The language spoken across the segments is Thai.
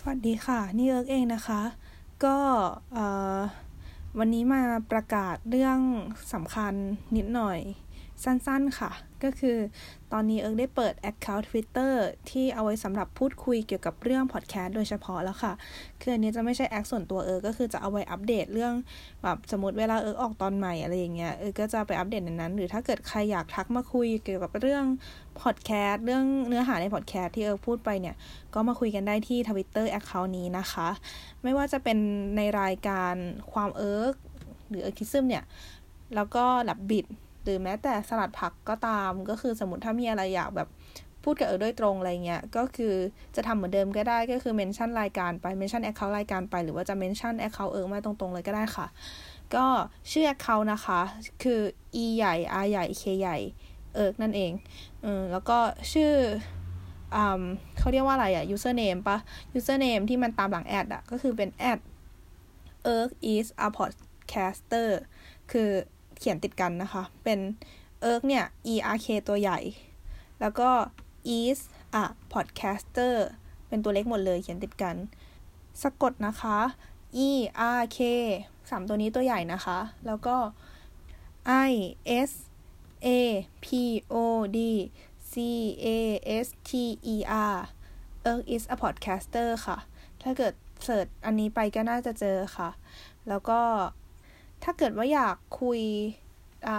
สวัสดีค่ะ นี่เอิร์กเองนะคะ ก็วันนี้มาประกาศเรื่องสำคัญนิดหน่อย สั้นๆค่ะ ก็คือตอนนี้เอิร์กได้เปิด Account Twitter ที่เอาไว้สำหรับพูดคุยเกี่ยวกับเรื่องพอดแคสต์โดยเฉพาะแล้วค่ะ คืออันนี้จะไม่ใช่ acc ส่วนตัวเอิร์กก็คือจะเอาไว้อัปเดตเรื่องแบบสมมติเวลาเอิร์กออกตอนใหม่อะไรอย่างเงี้ยเอิร์กก็จะไปอัปเดตในนั้น หรือถ้าเกิดใครอยากทักมาคุยเกี่ยวกับเรื่องพอดแคสต์เรื่องเนื้อหาในพอดแคสต์ที่เอิร์กพูดไปเนี่ย ก็มาคุยกันได้ที่ Twitter Account นี้นะคะ ไม่ว่าจะเป็นในรายการความเอิร์กหรือเอิร์กิซึมเนี่ยแล้วก็ Labbit หรือแม้แต่สลัดผักก็ตาม ก็คือสมมติถ้ามีอะไรอยากแบบพูดกับเอิร์กโดยตรงอะไรเงี้ย ก็คือจะทำเหมือนเดิมก็ได้ ก็คือ mention รายการไป mention account รายการไป หรือว่าจะ mention account เอิร์กมาตรงๆเลยก็ได้ค่ะ ก็ชื่อ account นะคะ คือ e ใหญ่ r ใหญ่ k ใหญ่ เอิร์กนั่นเองเออแล้วก็ชื่ออ่าเขาเรียกว่าอะไรอะ username ปะ username ที่มันตามหลัง at อะก็คือเป็น at erk is a podcaster คือ เขียนติดกันนะคะ เป็นเอิร์กเนี่ย e r k ตัวใหญ่ แล้วก็ is a podcaster เป็นตัวเล็กหมดเลยเขียนติดกัน สะกดนะคะ e r k สามตัวนี้ตัวใหญ่นะคะ แล้วก็ i s a p o d c a s t e r เอิร์ก is a podcaster ค่ะ ถ้าเกิดเสิร์ชอันนี้ไปก็น่าจะเจอค่ะ แล้วก็ ถ้าเกิดว่าอยากคุยอ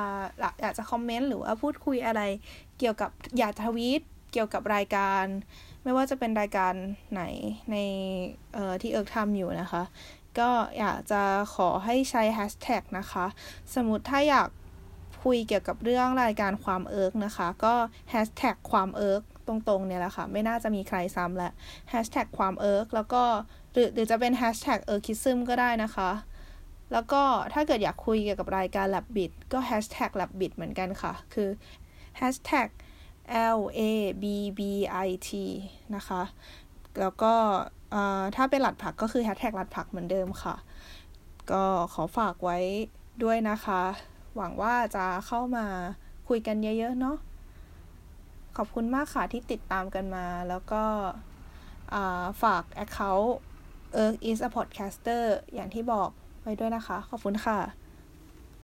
อยากจะคอมเมนต์หรือว่าพูดคุยอะไร เกี่ยวกับอยากทวีตเกี่ยวกับรายการ ไม่ว่าจะเป็นรายการไหนในที่เอิร์กทำอยู่นะคะ ก็อยากจะขอให้ใช้แฮชแท็กนะคะ สมมติถ้าอยากคุยเกี่ยวกับเรื่องรายการความเอิร์กนะคะ ก็แฮชแท็กความเอิร์กตรงๆเนี่ยแหละค่ะ ไม่น่าจะมีใครซ้ำแล้วแฮชแท็กความเอิร์กแล้วก็หรือหรือจะเป็นแฮชแท็กเอิร์คิซึมก็ได้นะคะ แล้วก็ถ้าเกิดอยากคุยเกี่ยวกับรายการ l a b b i t ก็ hashtag l a b b i t เหมือนกันค่ะ คือ hashtag l a b b i t นะคะ แล้วก็ถ้าเป็นหลัดผักก็คือ hashtag หลัดผักเหมือนเดิมค่ะ ก็ขอฝากไว้ด้วยนะคะ หวังว่าจะเข้ามาคุยกันเยอะๆเนาะ ขอบคุณมากค่ะที่ติดตามกันมา แล้วก็ฝาก Account เอิร์ก is a podcaster อย่างที่บอก ไว้ด้วยนะคะ ขอบคุณค่ะ